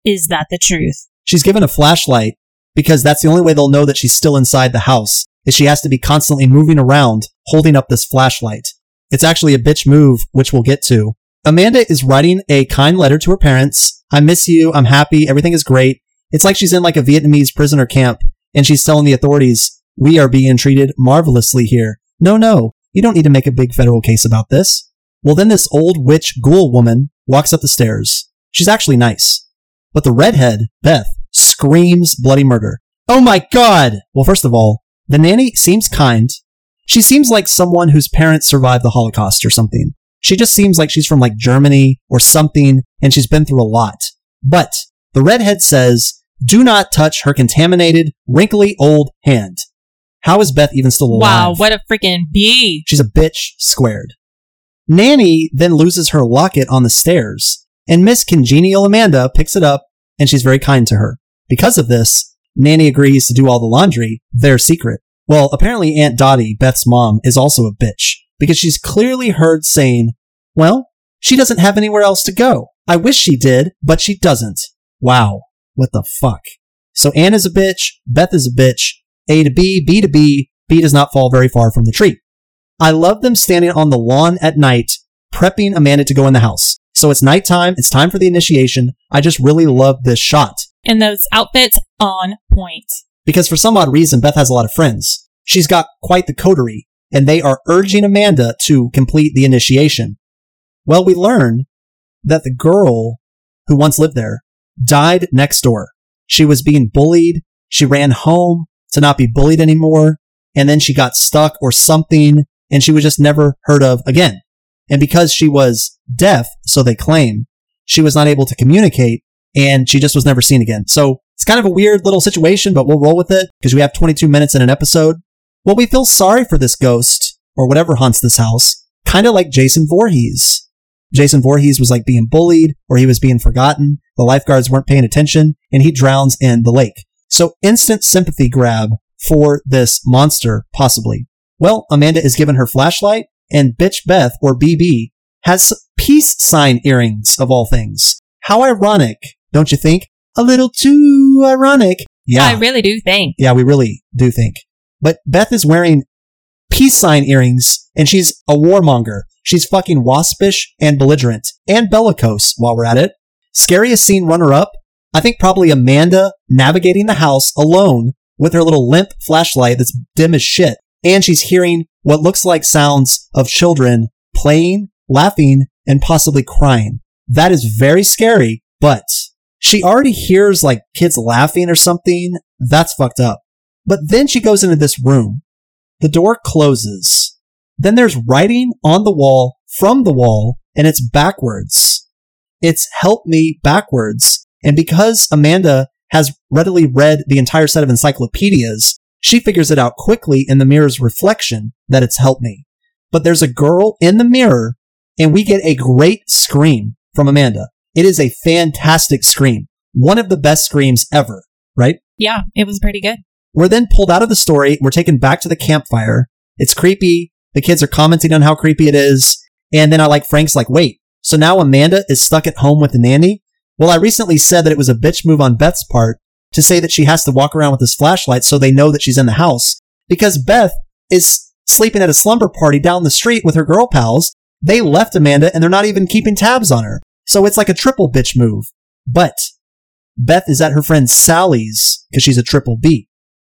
B: is that the truth?
A: She's given a flashlight because that's the only way they'll know that she's still inside the house is she has to be constantly moving around holding up this flashlight. It's actually a bitch move, which we'll get to. Amanda is writing a kind letter to her parents. I miss you. I'm happy. Everything is great. It's like she's in like a Vietnamese prisoner camp and she's telling the authorities, we are being treated marvelously here. No, no, you don't need to make a big federal case about this. Well, then this old witch ghoul woman walks up the stairs. She's actually nice. But the redhead, Beth, screams bloody murder. Oh my god! Well, first of all, the nanny seems kind. She seems like someone whose parents survived the Holocaust or something. She just seems like she's from like Germany or something and she's been through a lot. But the redhead says, do not touch her contaminated, wrinkly old hand. How is Beth even still alive?
B: Wow, what a freaking bee.
A: She's a bitch squared. Nanny then loses her locket on the stairs, and Miss Congenial Amanda picks it up, and she's very kind to her. Because of this, Nanny agrees to do all the laundry, their secret. Well, apparently Aunt Dottie, Beth's mom, is also a bitch, because she's clearly heard saying, well, she doesn't have anywhere else to go. I wish she did, but she doesn't. Wow. What the fuck? So Anne is a bitch, Beth is a bitch, A to B, B to B, B does not fall very far from the tree. I love them standing on the lawn at night, prepping Amanda to go in the house. So it's nighttime, it's time for the initiation. I just really love this shot.
B: And those outfits on point.
A: Because for some odd reason, Beth has a lot of friends. She's got quite the coterie, and they are urging Amanda to complete the initiation. Well, we learn that the girl who once lived there died next door. She was being bullied. She ran home to not be bullied anymore. And then she got stuck or something and she was just never heard of again. And because she was deaf, so they claim, she was not able to communicate and she just was never seen again. So it's kind of a weird little situation, but we'll roll with it because we have 22 minutes in an episode. Well, we feel sorry for this ghost or whatever haunts this house, kind of like Jason Voorhees. Jason Voorhees was like being bullied or he was being forgotten. The lifeguards weren't paying attention and he drowns in the lake. So instant sympathy grab for this monster, possibly. Well, Amanda is given her flashlight and bitch Beth or BB has peace sign earrings of all things. How ironic, don't you think? A little too ironic. Yeah.
B: I really do think.
A: Yeah, we really do think. But Beth is wearing peace sign earrings and she's a warmonger. She's fucking waspish and belligerent and bellicose while we're at it. Scariest scene runner up? I think probably Amanda navigating the house alone with her little limp flashlight that's dim as shit. And she's hearing what looks like sounds of children playing, laughing, and possibly crying. That is very scary, but she already hears like kids laughing or something. That's fucked up. But then she goes into this room. The door closes. Then there's writing on the wall from the wall and it's backwards. It's help me backwards. And because Amanda has readily read the entire set of encyclopedias, she figures it out quickly in the mirror's reflection that it's help me. But there's a girl in the mirror and we get a great scream from Amanda. It is a fantastic scream. One of the best screams ever, right?
B: Yeah, it was pretty good.
A: We're then pulled out of the story. We're taken back to the campfire. It's creepy. The kids are commenting on how creepy it is. And then I like Frank's like, wait, so now Amanda is stuck at home with the nanny? Well, I recently said that it was a bitch move on Beth's part to say that she has to walk around with this flashlight so they know that she's in the house because Beth is sleeping at a slumber party down the street with her girl pals. They left Amanda and they're not even keeping tabs on her. So it's like a triple bitch move. But Beth is at her friend Sally's because she's a triple B.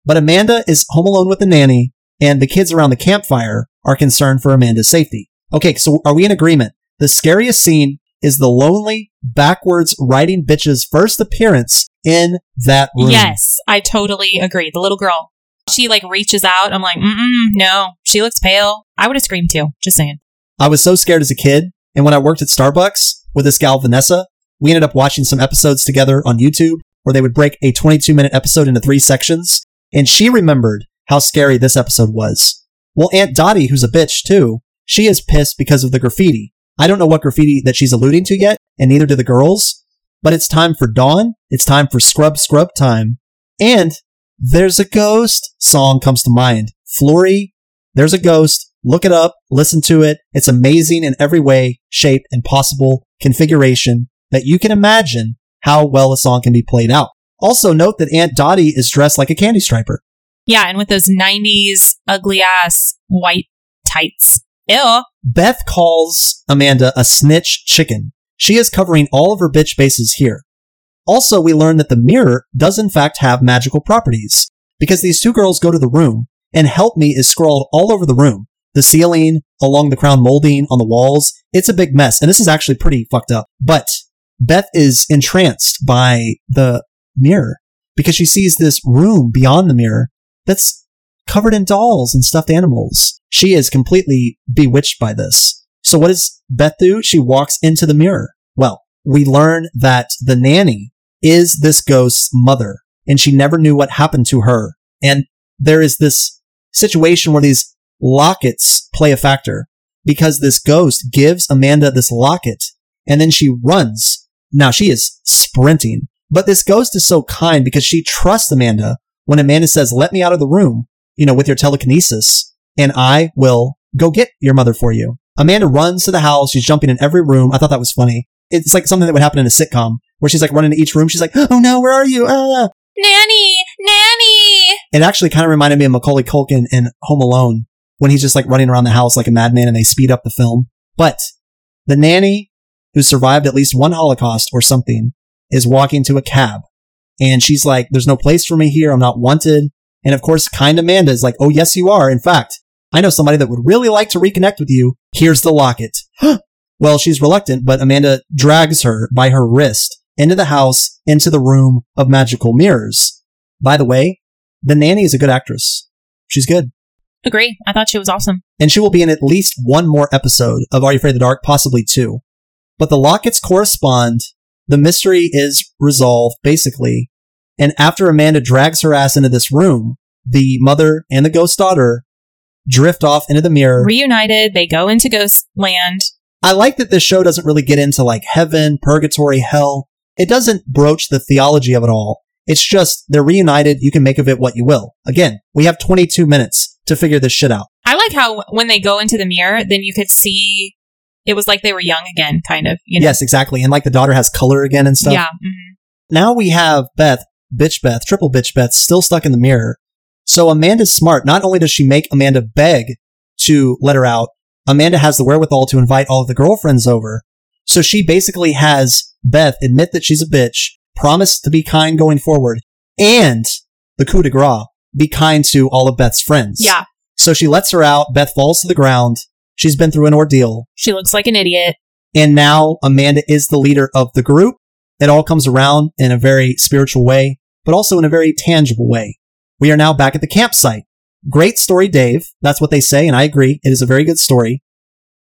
A: But Amanda is home alone with the nanny and the kids around the campfire are concerned for Amanda's safety. Okay, so are we in agreement? The scariest scene is the lonely, backwards riding bitch's first appearance in that room.
B: Yes, I totally agree. The little girl, she like reaches out. I'm like, mm no, she looks pale. I would have screamed too. Just saying.
A: I was so scared as a kid. And when I worked at Starbucks with this gal, Vanessa, we ended up watching some episodes together on YouTube where they would break a 22 minute episode into three sections. And she remembered how scary this episode was. Well, Aunt Dottie, who's a bitch too, she is pissed because of the graffiti. I don't know what graffiti that she's alluding to yet, and neither do the girls, but it's time for dawn. It's time for scrub scrub time. And there's a ghost song comes to mind. Flory, there's a ghost. Look it up, listen to it. It's amazing in every way, shape, and possible configuration that you can imagine how well a song can be played out. Also note that Aunt Dottie is dressed like a candy striper.
B: Yeah, and with those 90s ugly ass white tights. Ew.
A: Beth calls Amanda a snitch chicken. She is covering all of her bitch bases here. Also, we learn that the mirror does in fact have magical properties because these two girls go to the room and help me is scrawled all over the room. The ceiling, along the crown molding, on the walls. It's a big mess. And this is actually pretty fucked up. But Beth is entranced by the mirror because she sees this room beyond the mirror that's covered in dolls and stuffed animals. She is completely bewitched by this. So what does Beth do? She walks into the mirror. Well, we learn that the nanny is this ghost's mother and she never knew what happened to her. And there is this situation where these lockets play a factor because this ghost gives Amanda this locket and then she runs. Now she is sprinting, but this ghost is so kind because she trusts Amanda when Amanda says, let me out of the room, you know, with your telekinesis and I will go get your mother for you. Amanda runs to the house. She's jumping in every room. I thought that was funny. It's like something that would happen in a sitcom where she's like running to each room. She's like, oh no, where are you? Ah.
B: Nanny! Nanny!
A: It actually kind of reminded me of Macaulay Culkin in Home Alone when he's just like running around the house like a madman and they speed up the film. But the nanny who survived at least one Holocaust or something is walking to a cab and she's like, there's no place for me here. I'm not wanted. And of course, kind Amanda is like, oh, yes, you are. In fact, I know somebody that would really like to reconnect with you. Here's the locket. well, she's reluctant, but Amanda drags her by her wrist into the house, into the room of magical mirrors. By the way, the nanny is a good actress. She's good.
B: Agree. I thought she was awesome.
A: And she will be in at least one more episode of Are You Afraid of the Dark? Possibly two. But the lockets correspond. The mystery is resolved, basically. And after Amanda drags her ass into this room, the mother and the ghost daughter drift off into the mirror.
B: Reunited, they go into ghost land.
A: I like that this show doesn't really get into like heaven, purgatory, hell. It doesn't broach the theology of it all. It's just they're reunited. You can make of it what you will. Again, we have 22 minutes to figure this shit out.
B: I like how when they go into the mirror, then you could see it was like they were young again, kind of. You know?
A: Yes, exactly. And like the daughter has color again and stuff.
B: Yeah. mhm.
A: Now we have Beth, bitch Beth, triple bitch Beth, still stuck in the mirror. So Amanda's smart. Not only does she make Amanda beg to let her out, Amanda has the wherewithal to invite all of the girlfriends over. So she basically has Beth admit that she's a bitch, promise to be kind going forward, and the coup de grace, be kind to all of Beth's friends.
B: Yeah.
A: So she lets her out. Beth falls to the ground. She's been through an ordeal.
B: She looks like an idiot.
A: And now Amanda is the leader of the group. It all comes around in a very spiritual way, but also in a very tangible way. We are now back at the campsite. Great story, Dave. That's what they say, and I agree. It is a very good story.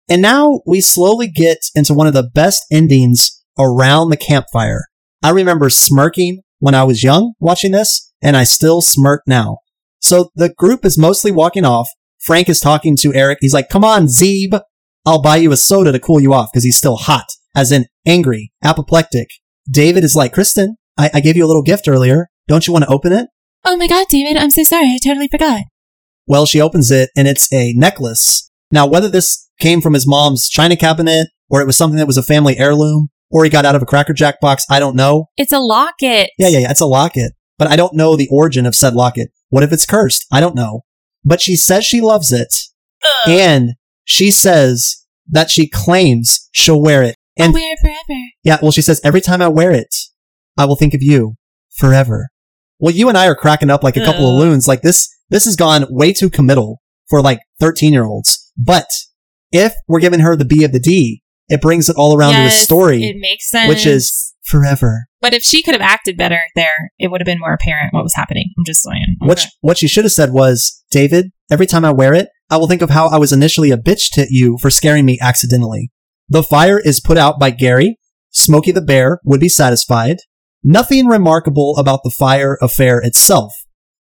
A: And now we slowly get into one of the best endings around the campfire. I remember smirking when I was young watching this, and I still smirk now. So the group is mostly walking off. Frank is talking to Eric. He's like, come on, Zeeb. I'll buy you a soda to cool you off because he's still hot, as in angry, apoplectic. David is like, Kristen, I-, I gave you a little gift earlier. Don't you want to open it?
B: Oh my god, David, I'm so sorry. I totally forgot.
A: Well, she opens it and it's a necklace. Now, whether this came from his mom's china cabinet or it was something that was a family heirloom or he got out of a Cracker Jack box, I don't know.
B: It's a locket.
A: Yeah, yeah, yeah. It's a locket, but I don't know the origin of said locket. What if it's cursed? I don't know. But she says she loves it
B: Ugh.
A: and she says that she claims she'll wear it.
B: I'll
A: And
B: wear it forever.
A: yeah, well, she says every time I wear it, I will think of you forever. Well, you and I are cracking up like a couple of
B: uh.
A: loons. Like this, this has gone way too committal for like 13 year olds. But if we're giving her the B of the D, it brings it all around to a story,
B: It makes sense.
A: which is forever.
B: But if she could have acted better there, it would have been more apparent what was happening. I'm just saying.
A: What, sh- what she should have said was, David, every time I wear it, I will think of how I was initially a bitch to you for scaring me accidentally. The fire is put out by Gary. Smokey the Bear would be satisfied. Nothing remarkable about the fire affair itself,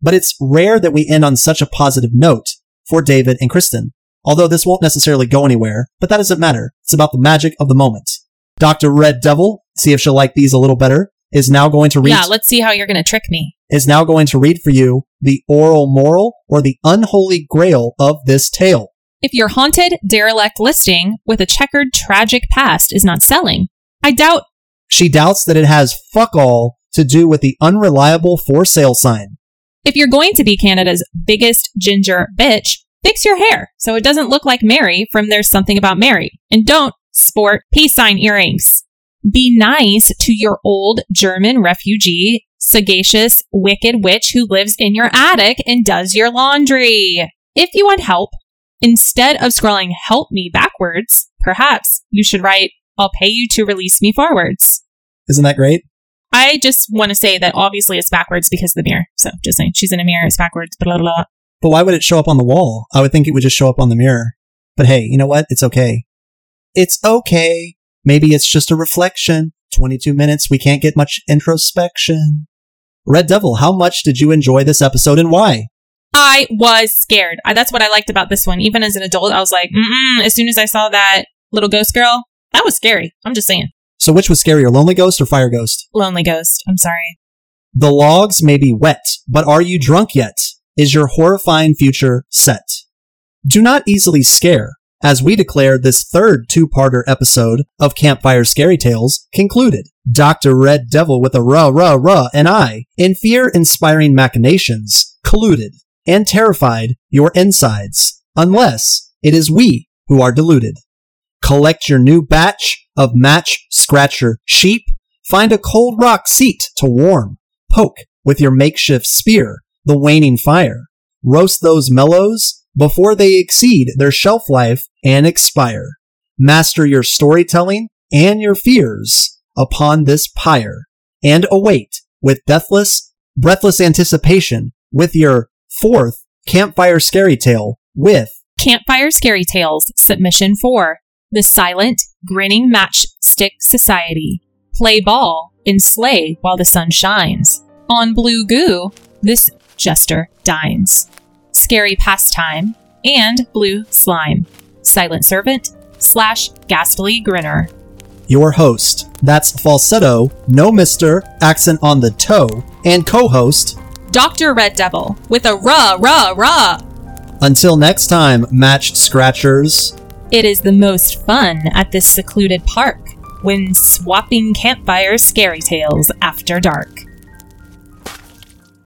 A: but it's rare that we end on such a positive note for David and Kristen. Although this won't necessarily go anywhere, but that doesn't matter. It's about the magic of the moment. Dr. Red Devil, see if she'll like these a little better, is now going to read
B: yeah, let's see how you're going to trick me.
A: is now going to read for you the oral moral or the unholy grail of this tale.
B: If your haunted, derelict listing with a checkered, tragic past is not selling, I doubt.
A: She doubts that it has fuck all to do with the unreliable for sale sign.
B: If you're going to be Canada's biggest ginger bitch, fix your hair so it doesn't look like Mary from There's Something About Mary. And don't sport peace sign earrings. Be nice to your old German refugee, sagacious, wicked witch who lives in your attic and does your laundry. If you want help, instead of scrolling help me backwards, perhaps you should write, I'll pay you to release me forwards.
A: Isn't that great?
B: I just want to say that obviously it's backwards because of the mirror. So just saying, she's in a mirror, it's backwards, blah, blah, blah.
A: But why would it show up on the wall? I would think it would just show up on the mirror. But hey, you know what? It's okay. It's okay. Maybe it's just a reflection. 22 minutes, we can't get much introspection. Red Devil, how much did you enjoy this episode and why?
B: I was scared. I, that's what I liked about this one. Even as an adult, I was like, as soon as I saw that little ghost girl, that was scary. I'm just saying.
A: So which was scarier, Lonely Ghost or Fire Ghost?
B: Lonely ghost. I'm sorry.
A: The logs may be wet, but are you drunk yet? Is your horrifying future set? Do not easily scare, as we declare this third two-parter episode of Campfire Scary Tales concluded. Dr. Red Devil with a rah rah rah and I, in fear-inspiring machinations, colluded and terrified your insides, unless it is we who are deluded. Collect your new batch of match scratcher sheep, find a cold rock seat to warm, poke with your makeshift spear the waning fire, roast those mellows before they exceed their shelf life and expire. Master your storytelling and your fears upon this pyre, and await with deathless, breathless anticipation with your fourth campfire scary tale with
B: Campfire Scary Tales, Submission 4 The Silent, Grinning Matchstick Society. Play ball and slay while the sun shines. On Blue Goo, this jester dines. Scary Pastime and Blue Slime. Silent Servant slash Ghastly Grinner.
A: your host. That's falsetto, no mister, accent on the toe, and co-host.
B: Dr. Red Devil with a rah rah rah.
A: Until next time, matched scratchers.
B: It is the most fun at this secluded park when swapping campfire scary tales after dark.